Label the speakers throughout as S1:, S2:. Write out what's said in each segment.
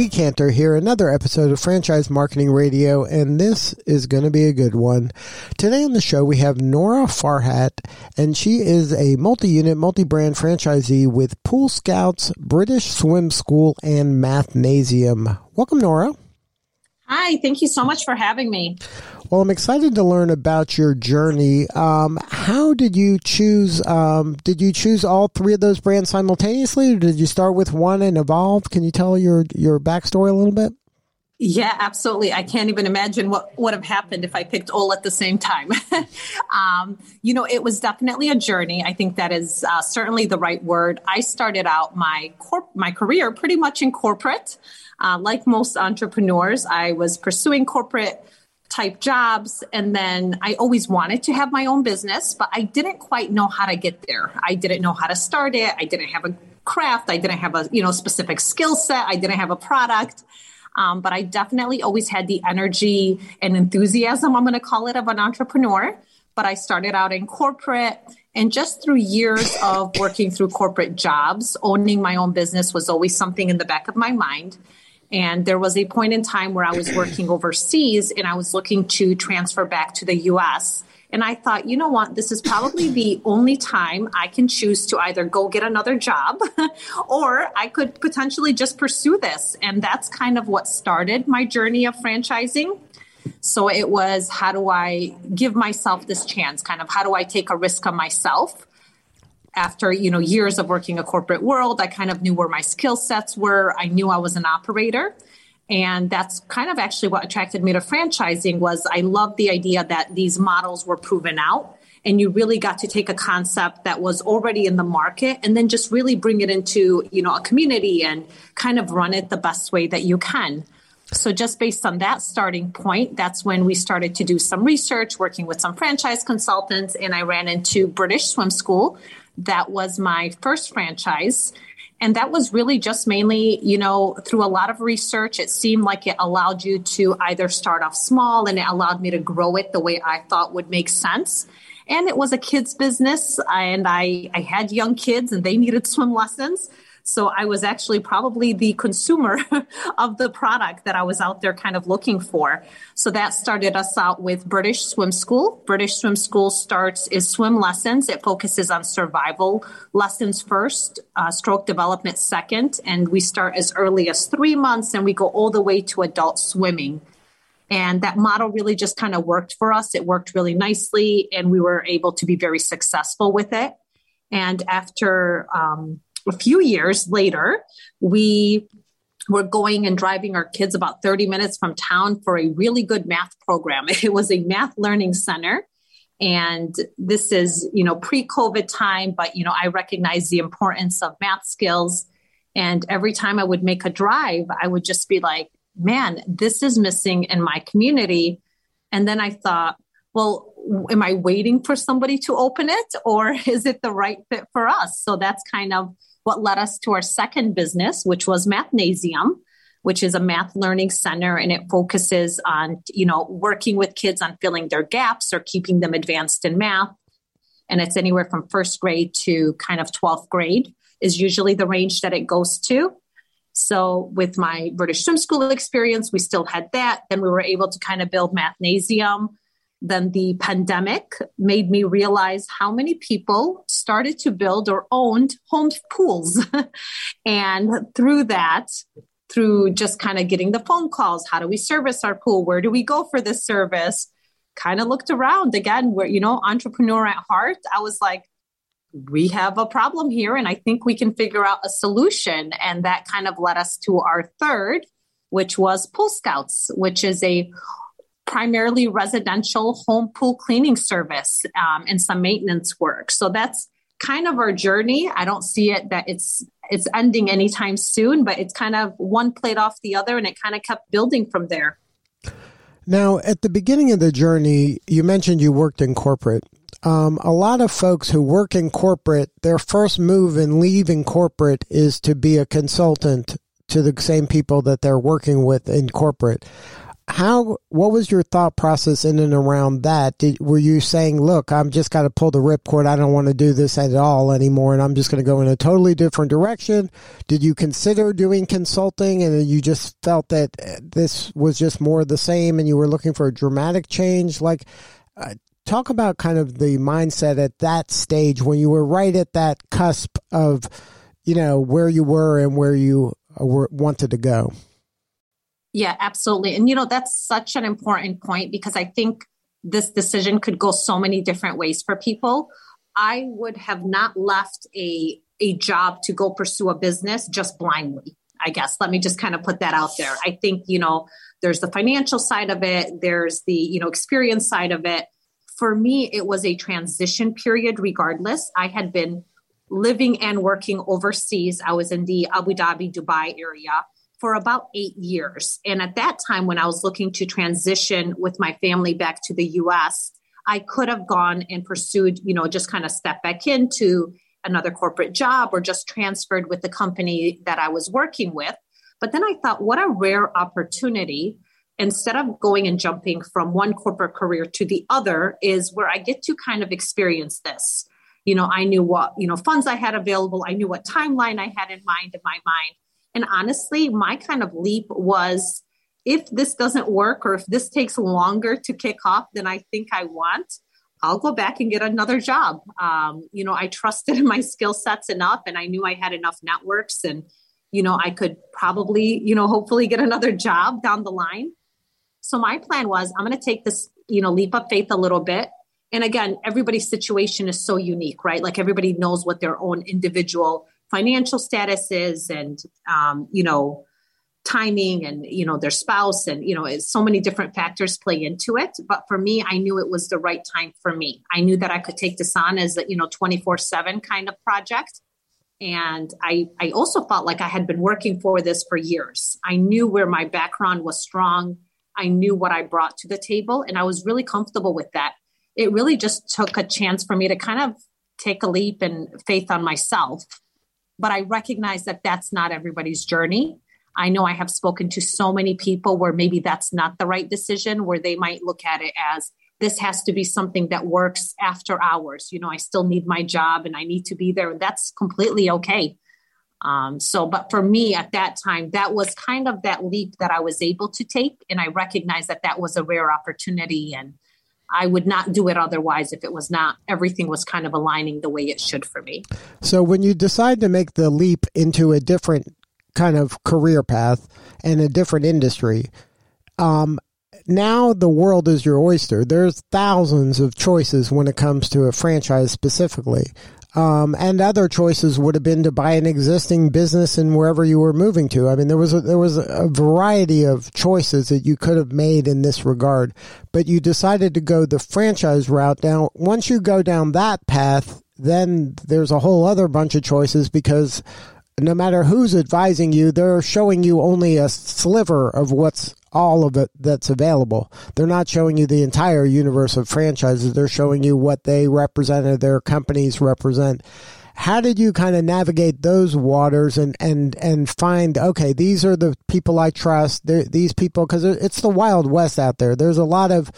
S1: Lee Kantor here, another episode of Franchise Marketing Radio, and this is going to be a good one. Today on the show, we have Nora Farhat, and she is a multi unit, multi brand franchisee with Pool Scouts, British Swim School, and Mathnasium. Welcome, Nora.
S2: Hi, thank you so much for having me.
S1: Well, I'm excited to learn about your journey. Um, how did you choose? Um, did you choose all three of those brands simultaneously, or did you start with one and evolve? Can you tell your your backstory a little bit?
S2: Yeah, absolutely. I can't even imagine what would have happened if I picked all at the same time. um, you know, it was definitely a journey. I think that is uh, certainly the right word. I started out my corp- my career pretty much in corporate. Uh, like most entrepreneurs, I was pursuing corporate type jobs. And then I always wanted to have my own business, but I didn't quite know how to get there. I didn't know how to start it. I didn't have a craft. I didn't have a, you know, specific skill set. I didn't have a product. Um, but I definitely always had the energy and enthusiasm, I'm going to call it, of an entrepreneur. But I started out in corporate and just through years of working through corporate jobs, owning my own business was always something in the back of my mind. And there was a point in time where I was working overseas and I was looking to transfer back to the US. And I thought, you know what, this is probably the only time I can choose to either go get another job or I could potentially just pursue this. And that's kind of what started my journey of franchising. So it was how do I give myself this chance? Kind of how do I take a risk on myself? After you know years of working a corporate world i kind of knew where my skill sets were. I knew i was an operator. And that's kind of actually what attracted me to franchising was i loved the idea that these models were proven out. And you really got to take a concept that was already in the market and then just really bring it into you know a community and kind of run it the best way that you can. So just based on that starting point that's when we started to do some research working with some franchise consultants and i ran into british swim school that was my first franchise. And that was really just mainly, you know, through a lot of research, it seemed like it allowed you to either start off small and it allowed me to grow it the way I thought would make sense. And it was a kids business and I, I had young kids and they needed swim lessons. So I was actually probably the consumer of the product that I was out there kind of looking for. So that started us out with British Swim School. British Swim School starts is swim lessons. It focuses on survival lessons first, uh, stroke development second, and we start as early as three months and we go all the way to adult swimming. And that model really just kind of worked for us. It worked really nicely, and we were able to be very successful with it. And after um, a few years later, we were going and driving our kids about 30 minutes from town for a really good math program. It was a math learning center. And this is, you know, pre COVID time, but, you know, I recognize the importance of math skills. And every time I would make a drive, I would just be like, man, this is missing in my community. And then I thought, well, am I waiting for somebody to open it or is it the right fit for us? So that's kind of what led us to our second business, which was Mathnasium, which is a math learning center and it focuses on, you know, working with kids on filling their gaps or keeping them advanced in math. And it's anywhere from first grade to kind of 12th grade is usually the range that it goes to. So with my British swim school experience, we still had that. Then we were able to kind of build Mathnasium, then the pandemic made me realize how many people started to build or owned home pools. and through that, through just kind of getting the phone calls, how do we service our pool? Where do we go for this service? Kind of looked around again, where, you know, entrepreneur at heart. I was like, we have a problem here, and I think we can figure out a solution. And that kind of led us to our third, which was Pool Scouts, which is a primarily residential home pool cleaning service um, and some maintenance work. So that's kind of our journey. I don't see it that it's it's ending anytime soon, but it's kind of one plate off the other, and it kind of kept building from there.
S1: Now, at the beginning of the journey, you mentioned you worked in corporate. Um, a lot of folks who work in corporate, their first move in leaving corporate is to be a consultant to the same people that they're working with in corporate how what was your thought process in and around that? Did, were you saying look i'm just got to pull the ripcord i don't want to do this at all anymore and i'm just going to go in a totally different direction? Did you consider doing consulting and you just felt that uh, this was just more the same and you were looking for a dramatic change? Like uh, talk about kind of the mindset at that stage when you were right at that cusp of you know where you were and where you uh, were, wanted to go
S2: yeah, absolutely. And you know, that's such an important point because I think this decision could go so many different ways for people. I would have not left a a job to go pursue a business just blindly. I guess let me just kind of put that out there. I think, you know, there's the financial side of it, there's the, you know, experience side of it. For me, it was a transition period regardless. I had been living and working overseas. I was in the Abu Dhabi, Dubai area for about eight years. And at that time, when I was looking to transition with my family back to the US, I could have gone and pursued, you know, just kind of step back into another corporate job or just transferred with the company that I was working with. But then I thought, what a rare opportunity. Instead of going and jumping from one corporate career to the other, is where I get to kind of experience this. You know, I knew what, you know, funds I had available. I knew what timeline I had in mind in my mind. And honestly, my kind of leap was if this doesn't work or if this takes longer to kick off than I think I want, I'll go back and get another job. Um, you know, I trusted in my skill sets enough and I knew I had enough networks and, you know, I could probably, you know, hopefully get another job down the line. So my plan was I'm going to take this, you know, leap of faith a little bit. And again, everybody's situation is so unique, right? Like everybody knows what their own individual financial statuses and um, you know timing and you know their spouse and you know so many different factors play into it. But for me i knew it was the right time for me. I knew that i could take this on as a you know 24 7 kind of project. And i i also felt like i had been working for this for years. I knew where my background was strong. I knew what i brought to the table and i was really comfortable with that. It really just took a chance for me to kind of take a leap and faith on myself but I recognize that that's not everybody's journey. I know I have spoken to so many people where maybe that's not the right decision, where they might look at it as this has to be something that works after hours. You know, I still need my job and I need to be there. That's completely okay. Um, so, but for me at that time, that was kind of that leap that I was able to take. And I recognized that that was a rare opportunity. And I would not do it otherwise if it was not everything was kind of aligning the way it should for me.
S1: So when you decide to make the leap into a different kind of career path and a different industry, um, now the world is your oyster. There's thousands of choices when it comes to a franchise specifically. Um, and other choices would have been to buy an existing business in wherever you were moving to. I mean, there was a, there was a variety of choices that you could have made in this regard, but you decided to go the franchise route. Now, once you go down that path, then there's a whole other bunch of choices because no matter who's advising you, they're showing you only a sliver of what's all of it that's available. They're not showing you the entire universe of franchises. They're showing you what they represent or their companies represent. How did you kind of navigate those waters and, and, and find, okay, these are the people I trust. These people, because it's the Wild West out there. There's a lot of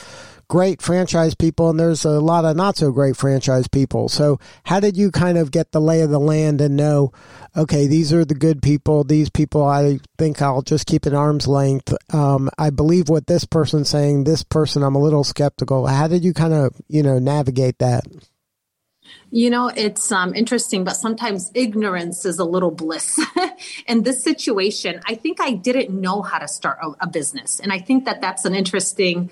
S1: great franchise people and there's a lot of not so great franchise people. So how did you kind of get the lay of the land and know, okay, these are the good people. These people, I think I'll just keep at arm's length. Um, I believe what this person's saying. This person, I'm a little skeptical. How did you kind of, you know, navigate that?
S2: You know, it's um, interesting, but sometimes ignorance is a little bliss. in this situation, I think I didn't know how to start a, a business. And I think that that's an interesting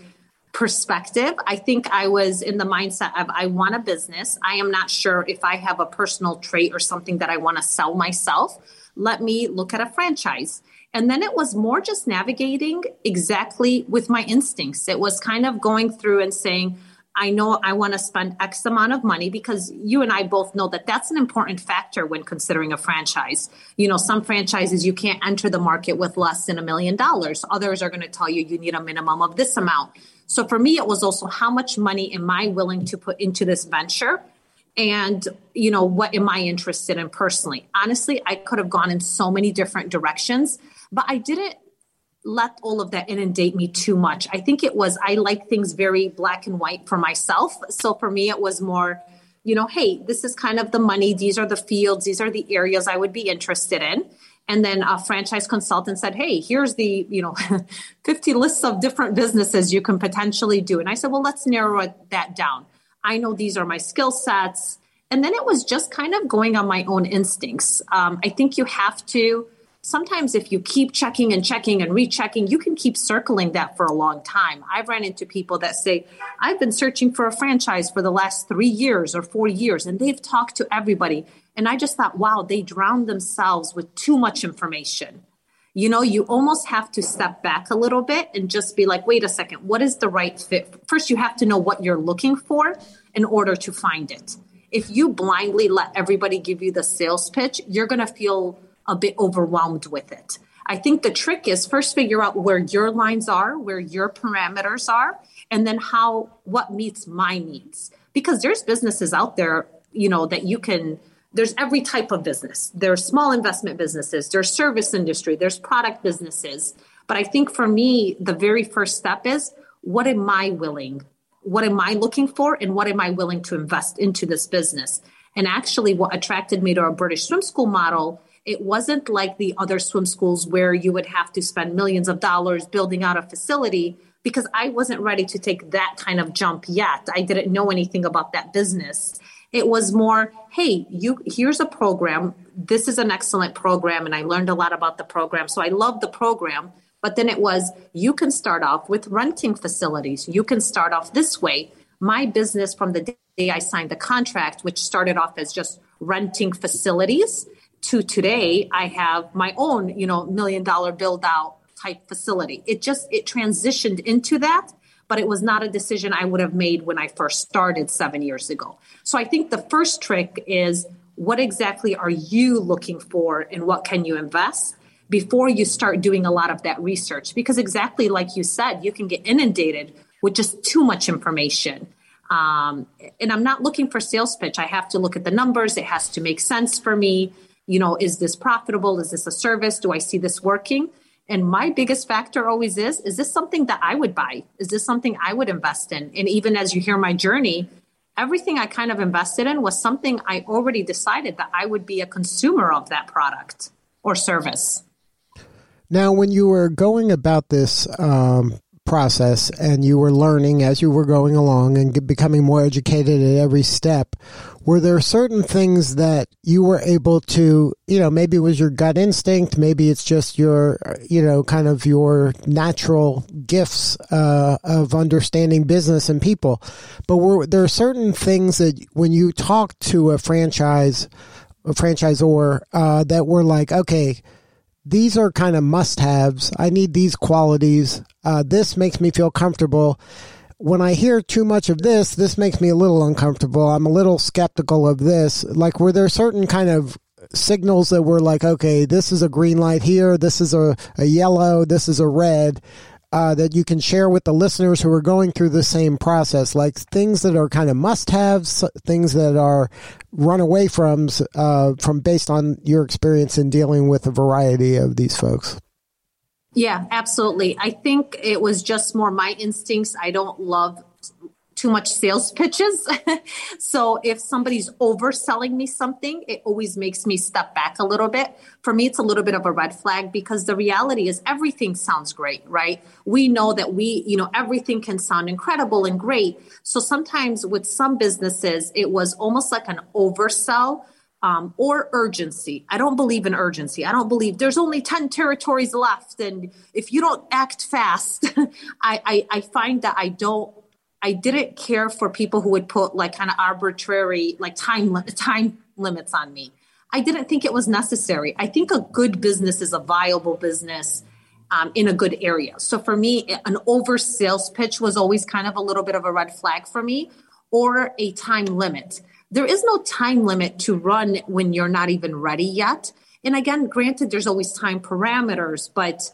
S2: perspective. I think I was in the mindset of I want a business. I am not sure if I have a personal trait or something that I want to sell myself. Let me look at a franchise. And then it was more just navigating exactly with my instincts. It was kind of going through and saying, I know I want to spend X amount of money because you and I both know that that's an important factor when considering a franchise. You know, some franchises you can't enter the market with less than a million dollars. Others are going to tell you you need a minimum of this amount. So for me, it was also how much money am I willing to put into this venture? And, you know, what am I interested in personally? Honestly, I could have gone in so many different directions, but I didn't let all of that inundate me too much. I think it was, I like things very black and white for myself. So for me, it was more, you know, hey, this is kind of the money. These are the fields. These are the areas I would be interested in. And then a franchise consultant said, hey, here's the, you know, 50 lists of different businesses you can potentially do. And I said, well, let's narrow that down. I know these are my skill sets. And then it was just kind of going on my own instincts. Um, I think you have to, sometimes if you keep checking and checking and rechecking, you can keep circling that for a long time. I've ran into people that say, I've been searching for a franchise for the last three years or four years, and they've talked to everybody. And I just thought, wow, they drowned themselves with too much information. You know, you almost have to step back a little bit and just be like, wait a second, what is the right fit? First, you have to know what you're looking for in order to find it. If you blindly let everybody give you the sales pitch, you're going to feel a bit overwhelmed with it. I think the trick is first figure out where your lines are, where your parameters are, and then how what meets my needs. Because there's businesses out there, you know, that you can there's every type of business. There's small investment businesses, there's service industry, there's product businesses. But I think for me, the very first step is what am I willing? What am I looking for? And what am I willing to invest into this business? And actually, what attracted me to our British swim school model it wasn't like the other swim schools where you would have to spend millions of dollars building out a facility because I wasn't ready to take that kind of jump yet. I didn't know anything about that business. It was more, hey, you here's a program. This is an excellent program and I learned a lot about the program. So I love the program. But then it was you can start off with renting facilities. You can start off this way. My business from the day I signed the contract, which started off as just renting facilities, to today i have my own you know million dollar build out type facility it just it transitioned into that but it was not a decision i would have made when i first started seven years ago so i think the first trick is what exactly are you looking for and what can you invest before you start doing a lot of that research because exactly like you said you can get inundated with just too much information um, and i'm not looking for sales pitch i have to look at the numbers it has to make sense for me you know, is this profitable? Is this a service? Do I see this working? And my biggest factor always is, is this something that I would buy? Is this something I would invest in? And even as you hear my journey, everything I kind of invested in was something I already decided that I would be a consumer of that product or service.
S1: Now, when you were going about this um, process and you were learning as you were going along and becoming more educated at every step, were there certain things that you were able to, you know, maybe it was your gut instinct, maybe it's just your, you know, kind of your natural gifts uh, of understanding business and people, but were there are certain things that when you talk to a franchise, a franchisor, uh, that were like, okay, these are kind of must haves. I need these qualities. Uh, this makes me feel comfortable. When I hear too much of this, this makes me a little uncomfortable. I'm a little skeptical of this. Like, were there certain kind of signals that were like, okay, this is a green light here, this is a, a yellow, this is a red, uh, that you can share with the listeners who are going through the same process, like things that are kind of must-haves, things that are run away from, uh, from based on your experience in dealing with a variety of these folks.
S2: Yeah, absolutely. I think it was just more my instincts. I don't love too much sales pitches. so if somebody's overselling me something, it always makes me step back a little bit. For me, it's a little bit of a red flag because the reality is everything sounds great, right? We know that we, you know, everything can sound incredible and great. So sometimes with some businesses, it was almost like an oversell. Um, or urgency. I don't believe in urgency. I don't believe there's only 10 territories left. And if you don't act fast, I, I, I, find that I don't I didn't care for people who would put like kind of arbitrary like time time limits on me. I didn't think it was necessary. I think a good business is a viable business um, in a good area. So for me, an over sales pitch was always kind of a little bit of a red flag for me, or a time limit. There is no time limit to run when you're not even ready yet. And again, granted, there's always time parameters, but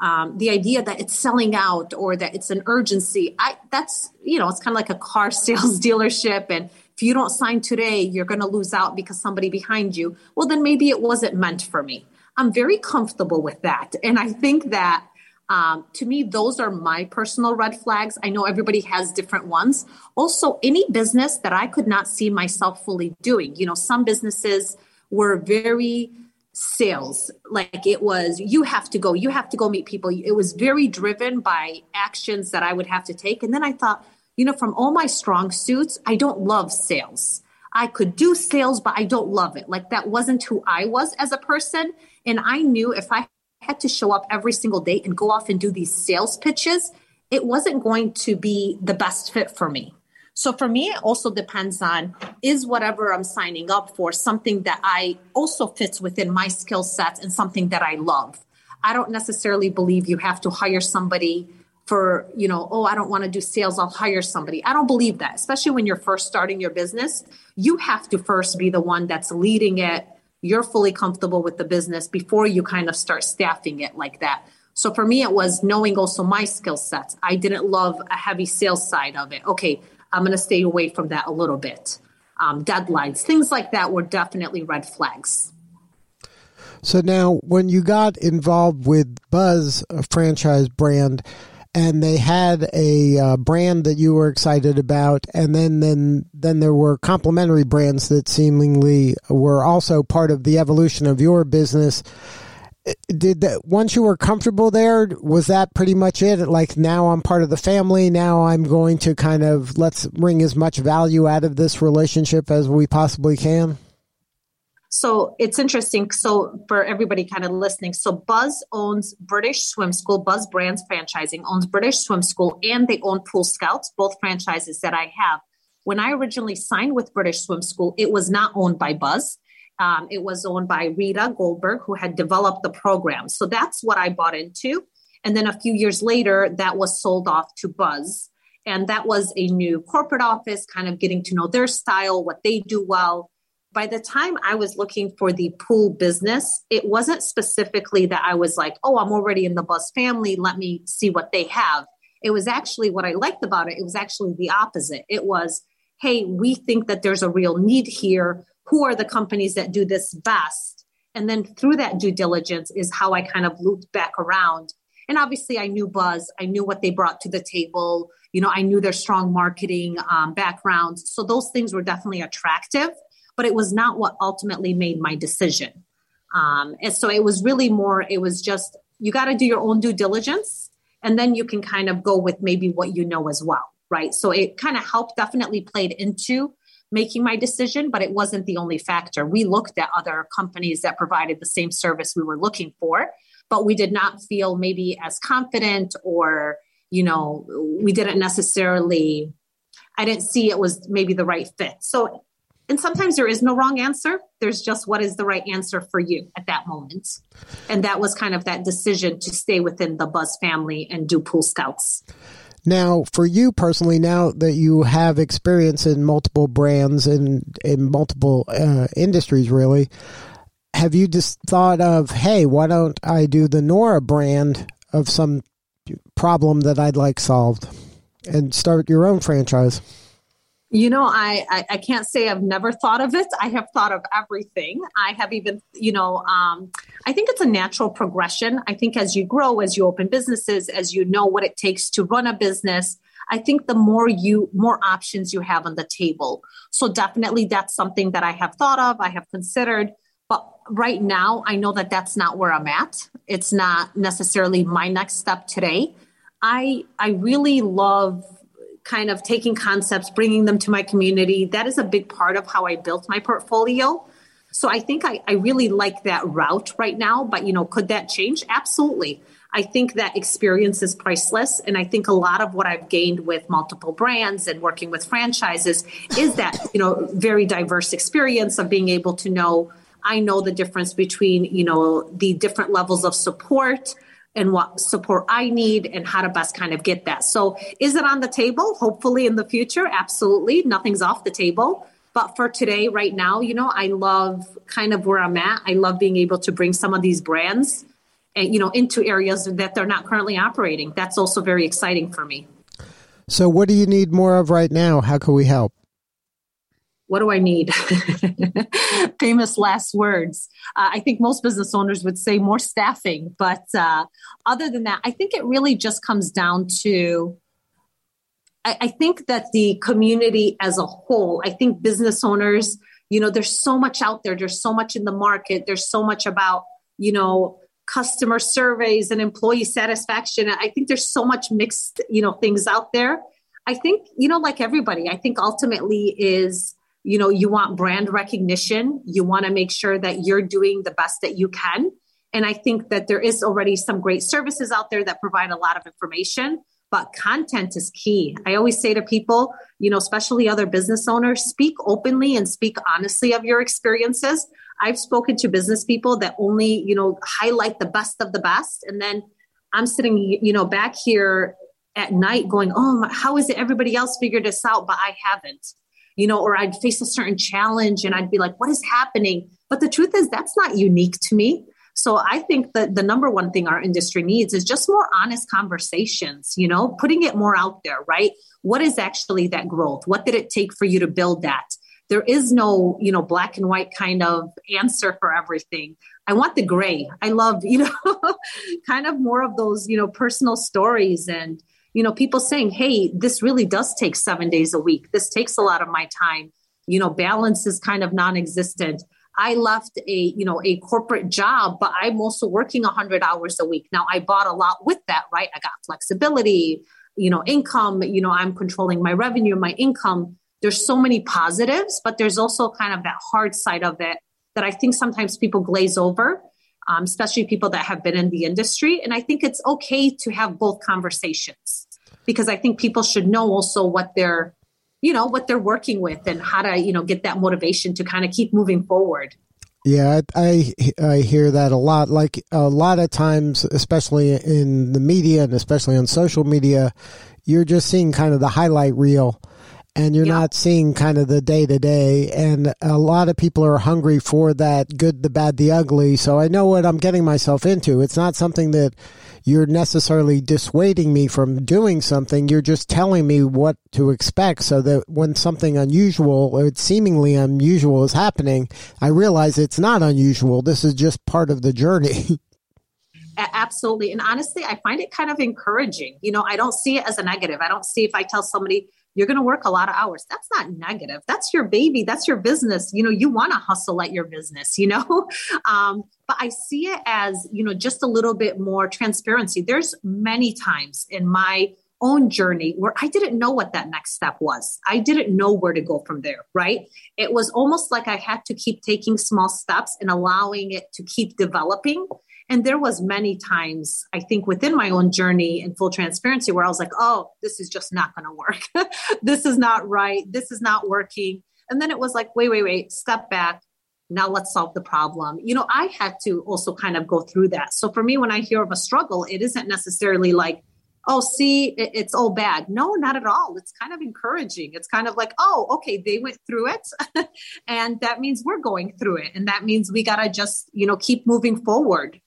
S2: um, the idea that it's selling out or that it's an urgency, I that's you know, it's kind of like a car sales dealership, and if you don't sign today, you're going to lose out because somebody behind you. Well, then maybe it wasn't meant for me. I'm very comfortable with that. And I think that um, to me, those are my personal red flags. I know everybody has different ones. Also, any business that I could not see myself fully doing. You know, some businesses were very sales. Like it was you have to go. You have to go meet people. It was very driven by actions that i would have to take. And then i thought you know from all my strong suits i don't love sales. I could do sales but i don't love it. Like that wasn't who i was as a person. And I knew if I had to show up every single day and go off and do these sales pitches, it wasn't going to be the best fit for me. So for me, it also depends on is whatever I'm signing up for something that I also fits within my skill sets and something that I love. I don't necessarily believe you have to hire somebody for, you know, oh, I don't want to do sales, I'll hire somebody. I don't believe that, especially when you're first starting your business. You have to first be the one that's leading it you're fully comfortable with the business before you kind of start staffing it like that. So for me, it was knowing also my skill sets. I didn't love a heavy sales side of it. Okay, I'm going to stay away from that a little bit. Um, deadlines, things like that were definitely red flags.
S1: So now, when you got involved with Buzz, a franchise brand, and they had a uh, brand that you were excited about, and then then then there were complementary brands that seemingly were also part of the evolution of your business. Did that once you were comfortable there? Was that pretty much it? Like now I'm part of the family. Now I'm going to kind of let's wring as much value out of this relationship as we possibly can.
S2: So it's interesting. So for everybody kind of listening, so Buzz owns British Swim School. Buzz Brands Franchising owns British Swim School, and they own Pool Scouts, both franchises that I have. When I originally signed with British Swim School, it was not owned by Buzz. Um, it was owned by Rita Goldberg, who had developed the program. So that's what I bought into. And then a few years later, that was sold off to Buzz. And that was a new corporate office, kind of getting to know their style, what they do well by the time I was looking for the pool business, it wasn't specifically that I was like, oh, I'm already in the Buzz family. Let me see what they have. It was actually what I liked about it. It was actually the opposite. It was, hey, we think that there's a real need here. Who are the companies that do this best? And then through that due diligence is how I kind of looped back around. And obviously, I knew Buzz, I knew what they brought to the table. You know, I knew their strong marketing um, backgrounds. So those things were definitely attractive but it was not what ultimately made my decision. Um, and so it was really more, it was just, you got to do your own due diligence and then you can kind of go with maybe what you know as well. Right. So it kind of helped, definitely played into making my decision, but it wasn't the only factor. We looked at other companies that provided the same service we were looking for, but we did not feel maybe as confident or, you know, we didn't necessarily, I didn't see it was maybe the right fit. So and sometimes there is no wrong answer. There's just what is the right answer for you at that moment. And that was kind of that decision to stay within the Buzz family and do Pool Scouts.
S1: Now, for you personally, now that you have experience in multiple brands and in multiple uh, industries, really, have you just thought of, hey, why don't I do the Nora brand of some problem that I'd like solved and start your own franchise?
S2: You know, I, I, I can't say I've never thought of it. I have thought of everything. I have even, you know, um, I think it's a natural progression. I think as you grow, as you open businesses, as you know what it takes to run a business, I think the more you more options you have on the table. So definitely that's something that I have thought of, I have considered, but right now I know that that's not where I'm at. It's not necessarily my next step today. I I really love kind of taking concepts, bringing them to my community. That is a big part of how I built my portfolio. So I think I, I really like that route right now. But, you know, could that change? Absolutely. I think that experience is priceless. And I think a lot of what I've gained with multiple brands and working with franchises is that, you know, very diverse experience of being able to know, I know the difference between, you know, the different levels of support and what support I need and how to best kind of get that. So, is it on the table? Hopefully, in the future, absolutely. Nothing's off the table. But for today, right now, you know, I love kind of where I'm at. I love being able to bring some of these brands, and you know, into areas that they're not currently operating. That's also very exciting for me.
S1: So, what do you need more of right now? How can we help?
S2: What do I need? Famous last words. Uh, I think most business owners would say more staffing. But uh, other than that, I think it really just comes down to I, I think that the community as a whole, I think business owners, you know, there's so much out there, there's so much in the market, there's so much about, you know, customer surveys and employee satisfaction. I think there's so much mixed, you know, things out there. I think, you know, like everybody, I think ultimately is you know you want brand recognition. You want to make sure that you're doing the best that you can. And i think that there is already some great services out there that provide a lot of information but content is key. I always say to people you know especially other business owners speak openly and speak honestly of your experiences. I've spoken to business people that only you know highlight the best of the best. And then i'm sitting you know back here at night going oh how is it everybody else figured this out? But i haven't you know, or I'd face a certain challenge and I'd be like, what is happening? But the truth is, that's not unique to me. So I think that the number one thing our industry needs is just more honest conversations, you know, putting it more out there, right? What is actually that growth? What did it take for you to build that? There is no, you know, black and white kind of answer for everything. I want the gray. I love, you know, kind of more of those, you know, personal stories and you know, people saying, hey, this really does take seven days a week. This takes a lot of my time. You know, balance is kind of non existent. I left a, you know, a corporate job, but I'm also working 100 hours a week. Now, I bought a lot with that, right? I got flexibility, you know, income, you know, I'm controlling my revenue, my income. There's so many positives, but there's also kind of that hard side of it that I think sometimes people glaze over um, especially people that have been in the industry. And I think it's okay to have both conversations because I think people should know also what they're, you know, what they're working with and how to, you know, get that motivation to kind of keep moving forward.
S1: Yeah, I, I, I hear that a lot. Like a lot of times, especially in the media and especially on social media, you're just seeing kind of the highlight reel and you're not seeing kind of the day to day. And a lot of people are hungry for that good, the bad, the ugly. So I know what I'm getting myself into. It's not something that you're necessarily dissuading me from doing something. You're just telling me what to expect so that when something unusual or seemingly unusual is happening, I realize it's not unusual. This is just part of the journey.
S2: Absolutely. And honestly, I find it kind of encouraging. You know, I don't see it as a negative. I don't see if I tell somebody, you're going to work a lot of hours. That's not negative. That's your baby. That's your business. You know, you want to hustle at your business, you know? Um, but I see it as, you know, just a little bit more transparency. There's many times in my own journey where I didn't know what that next step was. I didn't know where to go from there, right? It was almost like I had to keep taking small steps and allowing it to keep developing and there was many times i think within my own journey in full transparency where i was like oh this is just not going to work. This is not right. This is not working. And then it was like wait wait wait step back. Now let's solve the problem. You know i had to also kind of go through that. So for me when i hear of a struggle it isn't necessarily like oh see it's all bad. No not at all. It's kind of encouraging. It's kind of like oh okay they went through it. And that means we're going through it. And that means we got to just you know keep moving forward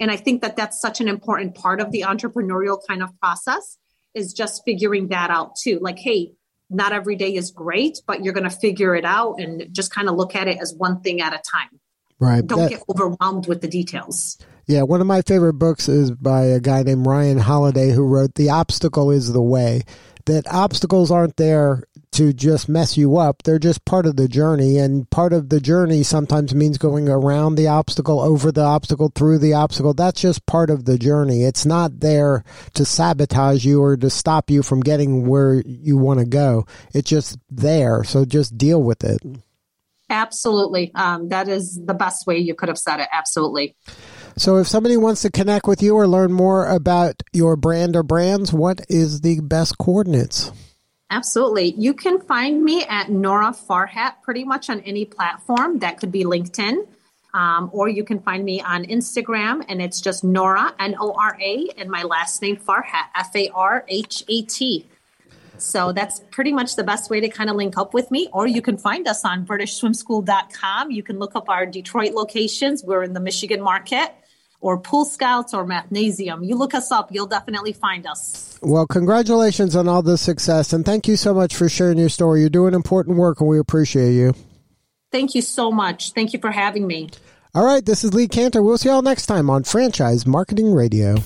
S2: and I think that that's such an important part of the entrepreneurial kind of process is just figuring that out too. Like, hey, not every day is great, but you're going to figure it out and just kind of look at it as one thing at a time.
S1: Right.
S2: Don't that, get overwhelmed with the details.
S1: Yeah, one of my favorite books is by a guy named Ryan Holiday who wrote The Obstacle is the Way. That obstacles aren't there to just mess you up. They're just part of the journey. And part of the journey sometimes means going around the obstacle, over the obstacle, through the obstacle. That's just part of the journey. It's not there to sabotage you or to stop you from getting where you want to go. It's just there. So just deal with it.
S2: Absolutely. Um, that is the best way you could have said it. Absolutely.
S1: So, if somebody wants to connect with you or learn more about your brand or brands, what is the best coordinates?
S2: Absolutely. You can find me at Nora Farhat pretty much on any platform. That could be LinkedIn. Um, or you can find me on Instagram, and it's just Nora, N O R A, and my last name, Farhat, F A R H A T. So that's pretty much the best way to kind of link up with me. Or you can find us on BritishSwimSchool.com. You can look up our Detroit locations. We're in the Michigan market or Pool Scouts or Mathnasium. You look us up, you'll definitely find us.
S1: Well, congratulations on all the success. And thank you so much for sharing your story. You're doing important work, and we appreciate you.
S2: Thank you so much. Thank you for having me.
S1: All right, this is Lee Kantor. We'll see y'all next time on Franchise Marketing Radio.